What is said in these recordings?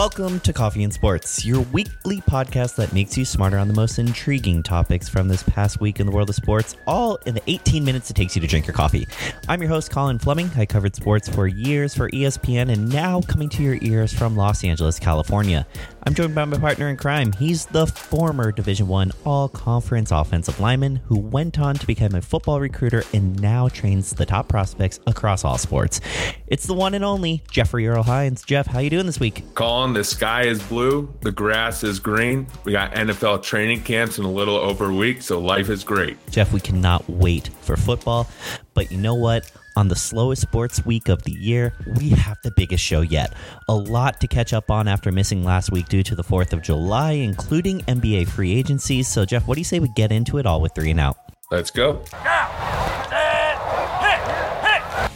Welcome to Coffee and Sports, your weekly podcast that makes you smarter on the most intriguing topics from this past week in the world of sports, all in the 18 minutes it takes you to drink your coffee. I'm your host, Colin Fleming. I covered sports for years for ESPN and now coming to your ears from Los Angeles, California. I'm joined by my partner in crime. He's the former Division One All Conference offensive lineman who went on to become a football recruiter and now trains the top prospects across all sports. It's the one and only Jeffrey Earl Hines. Jeff, how you doing this week? Colin, the sky is blue, the grass is green. We got NFL training camps in a little over a week, so life is great. Jeff, we cannot wait for football. But you know what? On the slowest sports week of the year, we have the biggest show yet. A lot to catch up on after missing last week due to the 4th of July, including NBA free agency. So, Jeff, what do you say we get into it all with three and out? Let's go.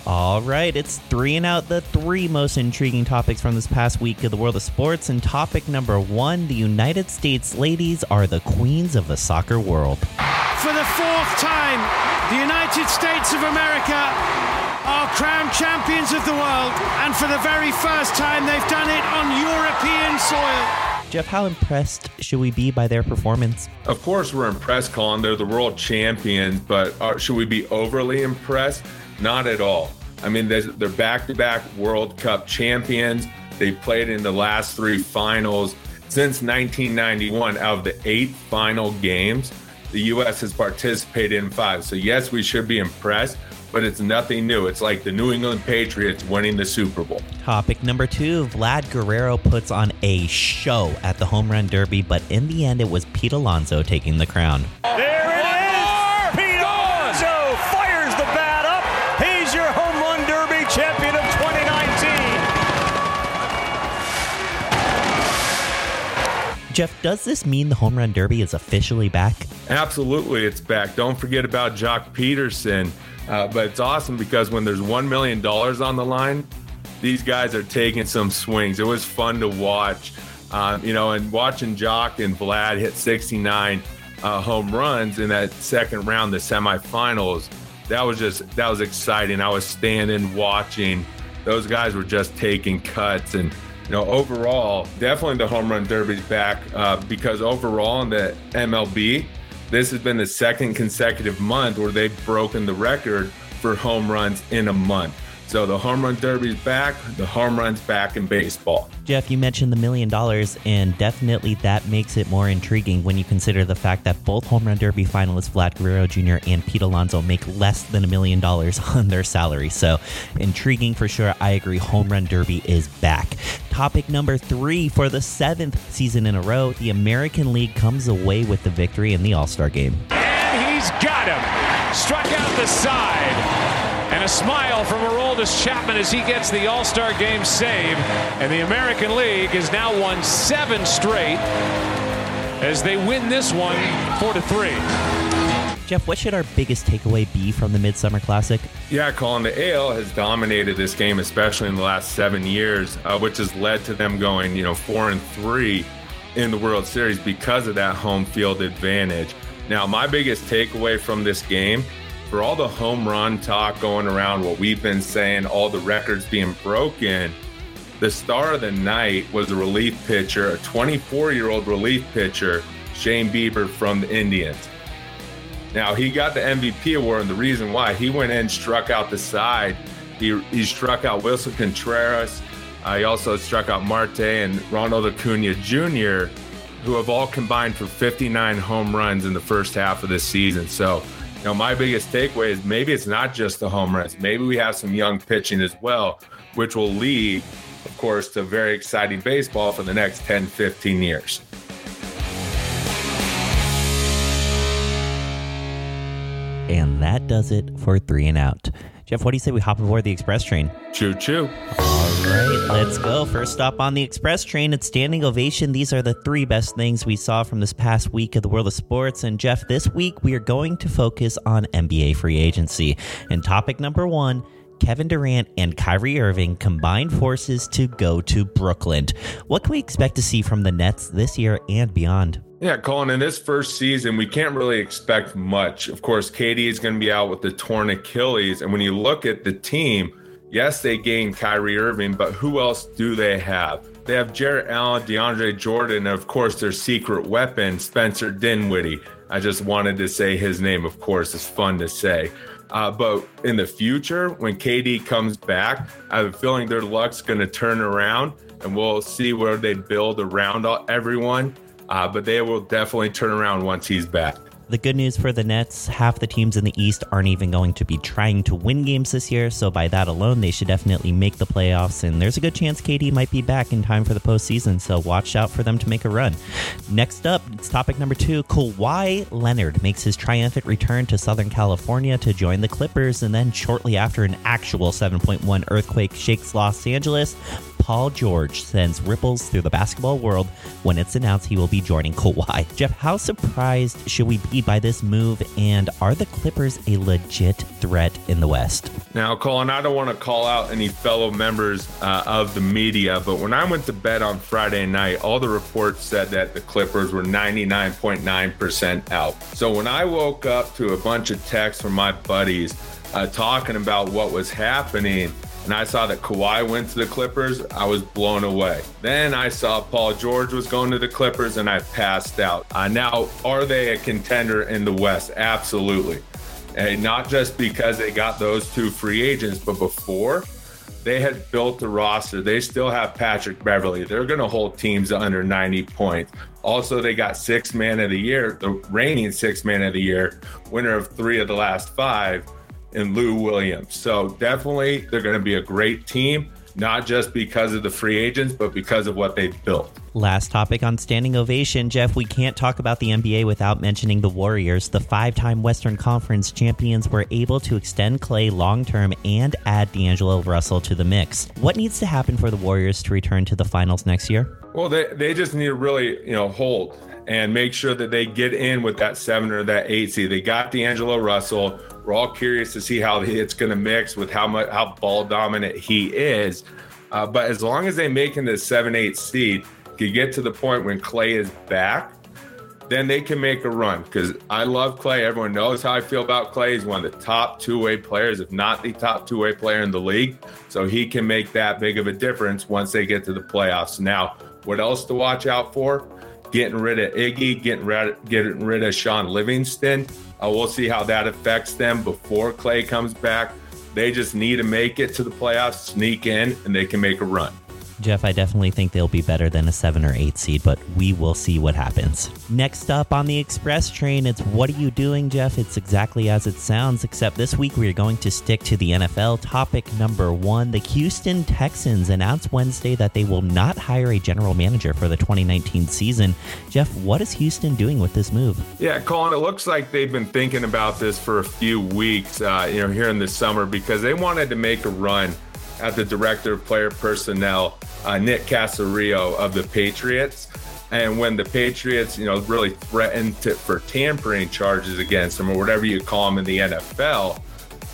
All right, it's three and out the three most intriguing topics from this past week of the world of sports. And topic number one the United States ladies are the queens of the soccer world. For the fourth time, the United States of America are crowned champions of the world. And for the very first time, they've done it on European soil. Jeff, how impressed should we be by their performance? Of course, we're impressed, Colin. They're the world champions, but are, should we be overly impressed? Not at all. I mean, they're back to back World Cup champions. They played in the last three finals. Since 1991, out of the eight final games, the U.S. has participated in five. So, yes, we should be impressed, but it's nothing new. It's like the New England Patriots winning the Super Bowl. Topic number two Vlad Guerrero puts on a show at the Home Run Derby, but in the end, it was Pete Alonso taking the crown. Jeff, does this mean the home run derby is officially back? Absolutely, it's back. Don't forget about Joc Pederson. Uh, but it's awesome because when there's $1 million on the line, these guys are taking some swings. It was fun to watch, um, you know, and watching Jock and Vlad hit 69 uh, home runs in that second round, the semifinals. That was just, that was exciting. I was standing watching. Those guys were just taking cuts and, you know, overall, definitely the home run derby's back uh, because overall in the MLB, this has been the second consecutive month where they've broken the record for home runs in a month. So the home run derby's back, the home run's back in baseball. Jeff, you mentioned the million dollars, and definitely that makes it more intriguing when you consider the fact that both home run derby finalists Vlad Guerrero Jr. and Pete Alonso make less than a million dollars on their salary. So intriguing for sure. I agree. Home run derby is back. Topic number three for the seventh season in a row, the American League comes away with the victory in the All Star game. And he's got him. Struck out the side. And a smile from Aroldis Chapman as he gets the All Star game save. And the American League has now won seven straight as they win this one four to three. Jeff, what should our biggest takeaway be from the Midsummer Classic? Yeah, Colin, the AL has dominated this game, especially in the last seven years, uh, which has led to them going, you know, four and three in the World Series because of that home field advantage. Now, my biggest takeaway from this game for all the home run talk going around, what we've been saying, all the records being broken, the star of the night was a relief pitcher, a 24 year old relief pitcher, Shane Bieber from the Indians. Now, he got the MVP award, and the reason why he went in, struck out the side. He, he struck out Willson Contreras. Uh, he also struck out Marte and Ronald Acuna Jr., who have all combined for 59 home runs in the first half of this season. So, know, my biggest takeaway is maybe it's not just the home runs. Maybe we have some young pitching as well, which will lead, of course, to very exciting baseball for the next 10, 15 years. And that does it for three and out. Jeff, what do you say we hop aboard the express train? Choo choo. All right, let's go. First stop on the express train, it's standing ovation. These are the three best things we saw from this past week of the world of sports. And Jeff, this week we are going to focus on NBA free agency. And topic number one Kevin Durant and Kyrie Irving combined forces to go to Brooklyn. What can we expect to see from the Nets this year and beyond? Yeah, Colin, in this first season, we can't really expect much. Of course, KD is going to be out with the torn Achilles. And when you look at the team, yes, they gained Kyrie Irving, but who else do they have? They have Jarrett Allen, DeAndre Jordan, and of course, their secret weapon, Spencer Dinwiddie. I just wanted to say his name, of course, it's fun to say. Uh, but in the future, when KD comes back, I have a feeling their luck's going to turn around and we'll see where they build around everyone. Uh, but they will definitely turn around once he's back. The good news for the Nets, half the teams in the East aren't even going to be trying to win games this year, so by that alone, they should definitely make the playoffs, and there's a good chance KD might be back in time for the postseason, so watch out for them to make a run. Next up, it's topic number two Kawhi Leonard makes his triumphant return to Southern California to join the Clippers, and then shortly after an actual 7.1 earthquake shakes Los Angeles, Paul George sends ripples through the basketball world when it's announced he will be joining Kawhi. Jeff, how surprised should we be by this move, and are the Clippers a legit threat in the West? Now, Colin, I don't want to call out any fellow members uh, of the media, but when I went to bed on Friday night, all the reports said that the Clippers were 99.9% out. So when I woke up to a bunch of texts from my buddies uh, talking about what was happening, and I saw that Kawhi went to the Clippers, I was blown away. Then I saw Paul George was going to the Clippers, and I passed out. Uh, now, are they a contender in the West? Absolutely. And not just because they got those two free agents, but before they had built the roster. They still have Patrick Beverley. They're going to hold teams under 90 points. Also, they got six man of the year, the reigning six man of the year, winner of three of the last five and Lou Williams. So definitely they're going to be a great team, not just because of the free agents, but because of what they've built. Last topic on standing ovation, Jeff. We can't talk about the NBA without mentioning the Warriors. The five time Western Conference champions were able to extend Clay long term and add D'Angelo Russell to the mix. What needs to happen for the Warriors to return to the finals next year? Well, they, they just need to really, you know, hold and make sure that they get in with that seven or that eight seed. They got D'Angelo Russell. We're all curious to see how it's going to mix with how much how ball dominant he is. Uh, but as long as they make in the seven eight seed, can get to the point when Clay is back, then they can make a run. Because I love Clay. Everyone knows how I feel about Clay. He's one of the top two way players, if not the top two way player in the league. So he can make that big of a difference once they get to the playoffs. Now, what else to watch out for? Getting rid of Iggy, getting rid, getting rid of Shaun Livingston. Uh, we'll see how that affects them before Clay comes back. They just need to make it to the playoffs, sneak in, and they can make a run. Jeff, I definitely think they'll be better than a seven or eight seed, but we will see what happens. Next up on the express train, it's What Are You Doing, Jeff? It's exactly as it sounds, except this week we are going to stick to the NFL. Topic number one The Houston Texans announced Wednesday that they will not hire a general manager for the 2019 season. Jeff, what is Houston doing with this move? Yeah, Colin, it looks like they've been thinking about this for a few weeks, uh, you know, here in the summer because they wanted to make a run at the director of player personnel, uh, Nick Caserio of the Patriots. And when the Patriots, you know, really threatened to, for tampering charges against him or whatever you call him in the NFL,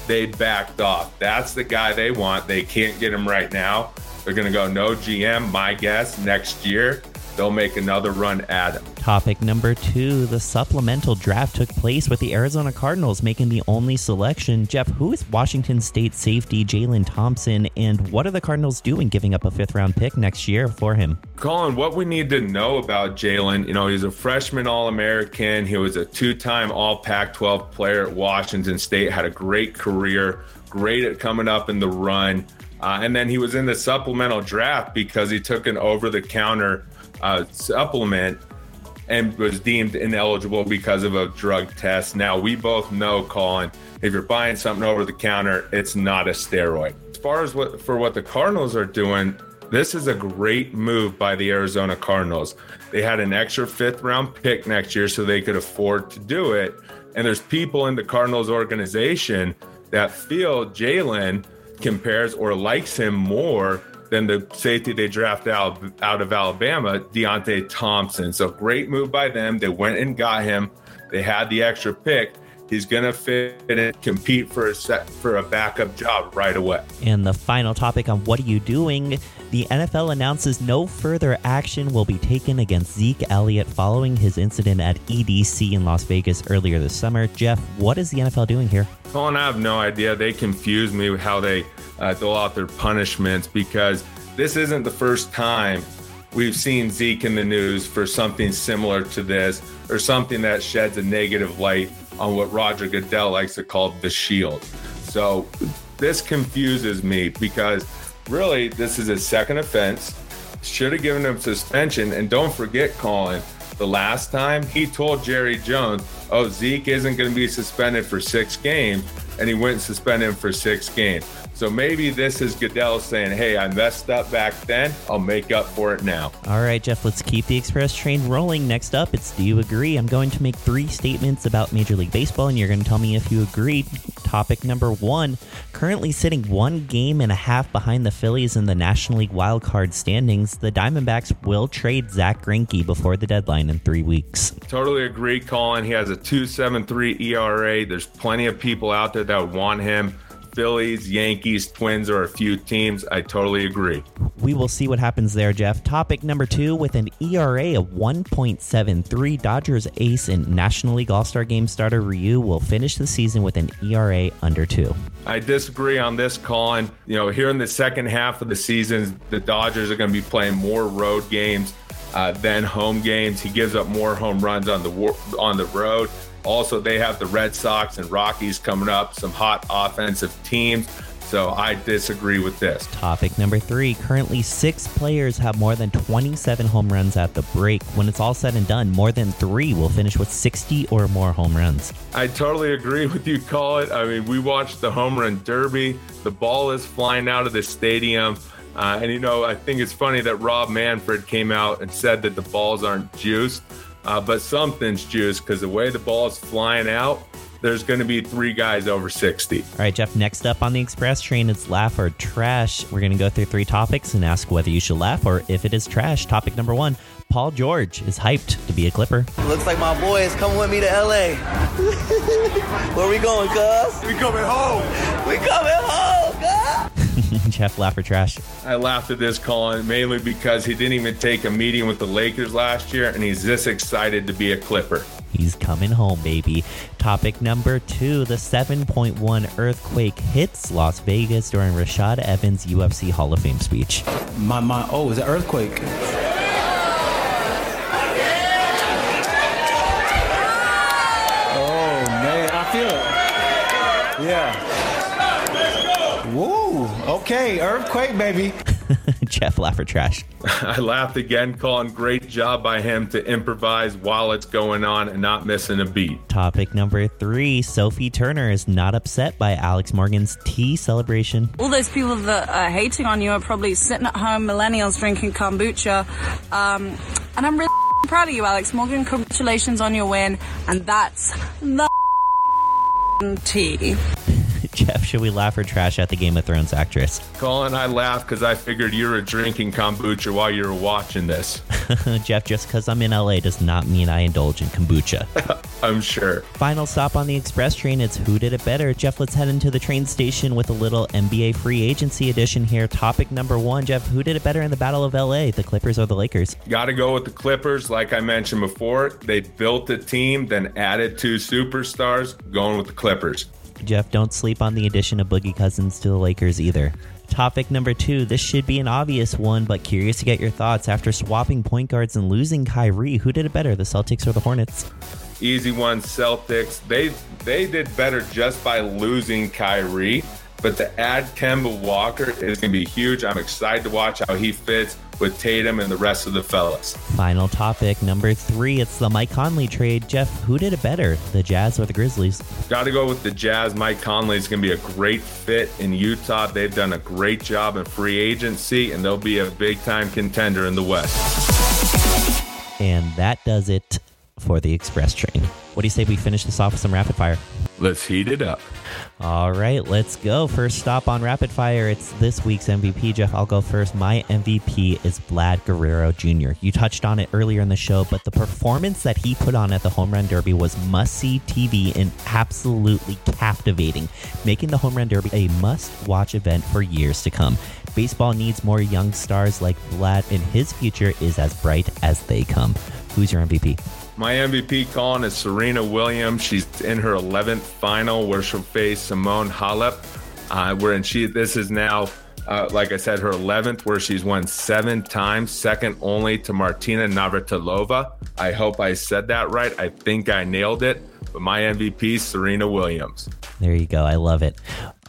they backed off. That's the guy they want. They can't get him right now. They're going to go no GM, my guess, next year they'll make another run at him. Topic number two the supplemental draft took place with the Arizona Cardinals making the only selection. Jeff, who is Washington State safety Jalen Thompson, and what are the Cardinals doing giving up a fifth round pick next year for him? Colin, what we need to know about Jalen, you know, he's a freshman All American. He was a two time All Pac 12 player at Washington State, had a great career, great at coming up in the run. Uh, and then he was in the supplemental draft because he took an over the counter uh, supplement and was deemed ineligible because of a drug test. Now, we both know, Colin, if you're buying something over the counter, it's not a steroid. As far as what for what the Cardinals are doing, this is a great move by the Arizona Cardinals. They had an extra fifth round pick next year so they could afford to do it. And there's people in the Cardinals organization that feel Jalen compares or likes him more than the safety they draft out out of Alabama, Deionte Thompson. So great move by them. They went and got him. They had the extra pick. He's going to fit and compete for a set for a backup job right away. And the final topic on what are you doing? The NFL announces no further action will be taken against Zeke Elliott following his incident at EDC in Las Vegas earlier this summer. Jeff, what is the NFL doing here? Colin, I have no idea. They confuse me with how they uh, dole out their punishments because this isn't the first time we've seen Zeke in the news for something similar to this or something that sheds a negative light on what Roger Goodell likes to call the shield. So this confuses me because really this is his second offense. Should have given him suspension. And don't forget, Colin, the last time he told Jerry Jones, oh, Zeke isn't going to be suspended for six games. And he went suspended him for six games. So maybe this is Goodell saying, hey, I messed up back then. I'll make up for it now. All right, Jeff, let's keep the express train rolling. Next up, it's Do You Agree? I'm going to make three statements about Major League Baseball, and you're going to tell me if you agree. Topic number one currently sitting one game and a half behind the Phillies in the National League wildcard standings, the Diamondbacks will trade Zack Greinke before the deadline in three weeks. Totally agree, Colin. He has a 2.73 ERA. There's plenty of people out there that want him. Phillies, Yankees, Twins are a few teams. I totally agree. We will see what happens there, Jeff. Topic number two with an ERA of 1.73, Dodgers ace and National League All Star game starter Ryu will finish the season with an ERA under two. I disagree on this, Colin. You know, here in the second half of the season, the Dodgers are going to be playing more road games uh, than home games. He gives up more home runs on the on the road. Also, they have the Red Sox and Rockies coming up, some hot offensive teams. So I disagree with this. Topic number three. Currently, six players have more than 27 home runs at the break. When it's all said and done, more than three will finish with 60 or more home runs. I totally agree with you, Colin. I mean, we watched the home run derby. The ball is flying out of the stadium. Uh, and, you know, I think it's funny that Rob Manfred came out and said that the balls aren't juiced. Uh, but something's juiced because the way the ball is flying out, there's going to be three guys over 60. All right, Jeff, next up on the express train, it's laugh or trash. We're going to go through three topics and ask whether you should laugh or if it is trash. Topic number one Paul George is hyped to be a Clipper. Looks like my boy is coming with me to LA. Where we going, cuz? We coming home. We coming home, cuz. Jeff, laugh or trash? I laughed at this, Colin, mainly because he didn't even take a meeting with the Lakers last year, and he's this excited to be a Clipper. He's coming home, baby. Topic number two the 7.1 earthquake hits Las Vegas during Rashad Evans' UFC Hall of Fame speech. My, my, oh, is it earthquake? Woo, okay, earthquake, baby. Jeff, laugh or trash? I laughed again, Colin. Great job by him to improvise while it's going on and not missing a beat. Topic number three Sophie Turner is not upset by Alex Morgan's tea celebration. All those people that are hating on you are probably sitting at home, millennials drinking kombucha. Um, and I'm really proud of you, Alex Morgan. Congratulations on your win. And that's the tea. Jeff, should we laugh or trash at the Game of Thrones actress? Colin, I laughed because I figured you were a drinking kombucha while you were watching this. Jeff, just because I'm in LA does not mean I indulge in kombucha. I'm sure. Final stop on the express train. It's Who Did It Better? Jeff, let's head into the train station with a little NBA free agency edition here. Topic number one Jeff, who did it better in the Battle of LA, the Clippers or the Lakers? Got to go with the Clippers. Like I mentioned before, they built a team, then added two superstars, going with the Clippers. Jeff, don't sleep on the addition of Boogie Cousins to the Lakers either. Topic number two. This should be an obvious one, but curious to get your thoughts. After swapping point guards and losing Kyrie, who did it better, the Celtics or the Hornets? Easy one, Celtics. They they did better just by losing Kyrie, but to add Kemba Walker is going to be huge. I'm excited to watch how he fits with Tatum and the rest of the fellas. Final topic number three. It's the Mike Conley trade. Jeff, who did it better, the Jazz or the Grizzlies? Got to go with the Jazz. Mike Conley is going to be a great fit in Utah. They've done a great job in free agency, and they'll be a big time contender in the West. And that does it for the express train. What do you say we finish this off with some rapid fire? Let's heat it up. All right, let's go. First stop on rapid fire. It's this week's MVP. Jeff, I'll go first. My MVP is Vlad Guerrero Jr. You touched on it earlier in the show, but the performance that he put on at the Home Run Derby was must see TV and absolutely captivating, making the Home Run Derby a must watch event for years to come. Baseball needs more young stars like Vlad, and his future is as bright as they come. Who's your MVP? My MVP, Colin, is Serena Williams. She's in her 11th final where she'll face Simone Halep. Uh, wherein she, this is now Uh, like I said, her 11th, where she's won seven times, second only to Martina Navratilova. I hope I said that right. I think I nailed it. But my MVP, Serena Williams. There you go. I love it.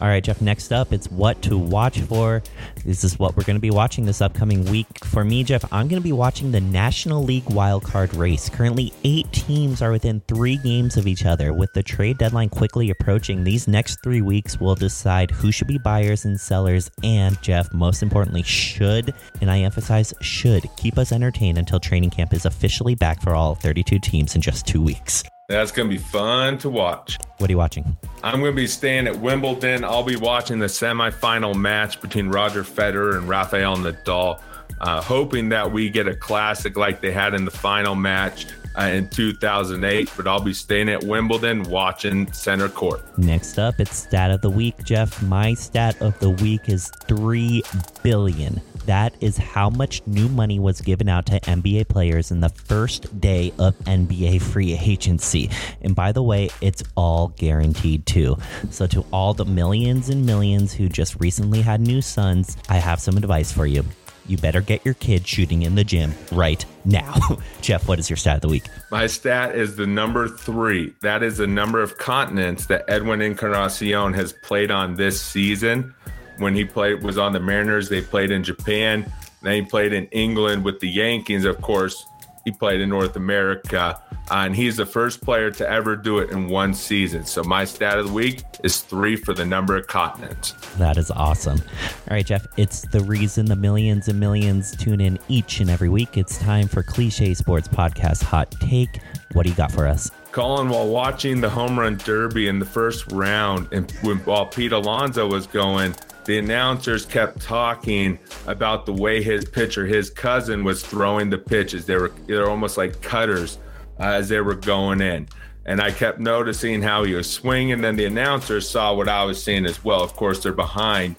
All right, Jeff, next up, it's what to watch for. This is what we're going to be watching this upcoming week. For me, Jeff, I'm going to be watching the National League wildcard race. Currently, eight teams are within three games of each other. With the trade deadline quickly approaching, these next three weeks will decide who should be buyers and sellers. And, Jeff, most importantly, should, and I emphasize should, keep us entertained until training camp is officially back for all 32 teams in just two weeks. That's going to be fun to watch. What are you watching? I'm going to be staying at Wimbledon. I'll be watching the semifinal match between Roger Federer and Rafael Nadal, uh, hoping that we get a classic like they had in the final match uh, in 2008. But I'll be staying at Wimbledon watching center court. Next up, it's stat of the week, Jeff. My stat of the week is 3 billion. That is how much new money was given out to NBA players in the first day of NBA free agency. And by the way, it's all guaranteed too. So, to all the millions and millions who just recently had new sons, I have some advice for you. You better get your kid shooting in the gym right now. Jeff, what is your stat of the week? My stat is the number three. That is the number of continents that Edwin Encarnacion has played on this season when he played was on the Mariners. They played in Japan. Then he played in England with the Yankees. Of course, he played in North America, uh, and he's the first player to ever do it in one season. So my stat of the week is three for the number of continents. That is awesome. All right, Jeff, it's the reason the millions and millions tune in each and every week. It's time for Cliche Sports Podcast Hot Take. What do you got for us? Colin, while watching the home run derby in the first round, and when, while Pete Alonso was going, the announcers kept talking about the way his pitcher, his cousin, was throwing the pitches. They were they're almost like cutters uh, as they were going in. And I kept noticing how he was swinging. And then the announcers saw what I was seeing as well. Of course, they're behind.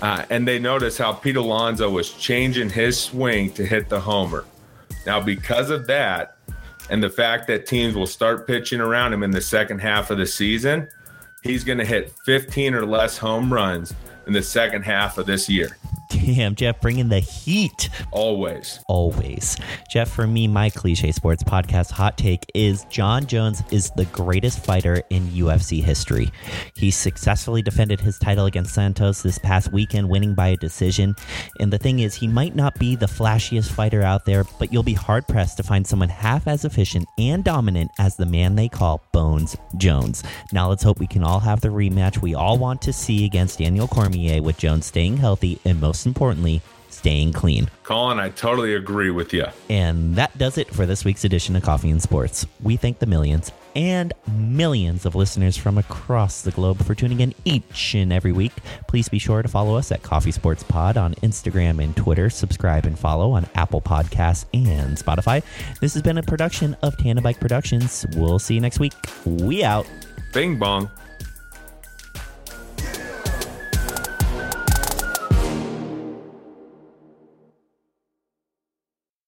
Uh, and they noticed how Pete Alonso was changing his swing to hit the homer. Now, because of that, and the fact that teams will start pitching around him in the second half of the season, he's going to hit 15 or less home runs in the second half of this year. Damn, Jeff, bringing the heat. Always. Always. Jeff, for me, my cliche sports podcast hot take is Jon Jones is the greatest fighter in UFC history. He successfully defended his title against Santos this past weekend, winning by a decision. And the thing is, he might not be the flashiest fighter out there, but you'll be hard pressed to find someone half as efficient and dominant as the man they call Bones Jones. Now let's hope we can all have the rematch we all want to see against Daniel Cormier with Jones staying healthy and most importantly, staying clean. Colin, I totally agree with you. And that does it for this week's edition of Coffee and Sports. We thank the millions and millions of listeners from across the globe for tuning in each and every week. Please be sure to follow us at Coffee Sports Pod on Instagram and Twitter. Subscribe and follow on Apple Podcasts and Spotify. This has been a production of Tandem Bike Productions. We'll see you next week. We out. Bing bong.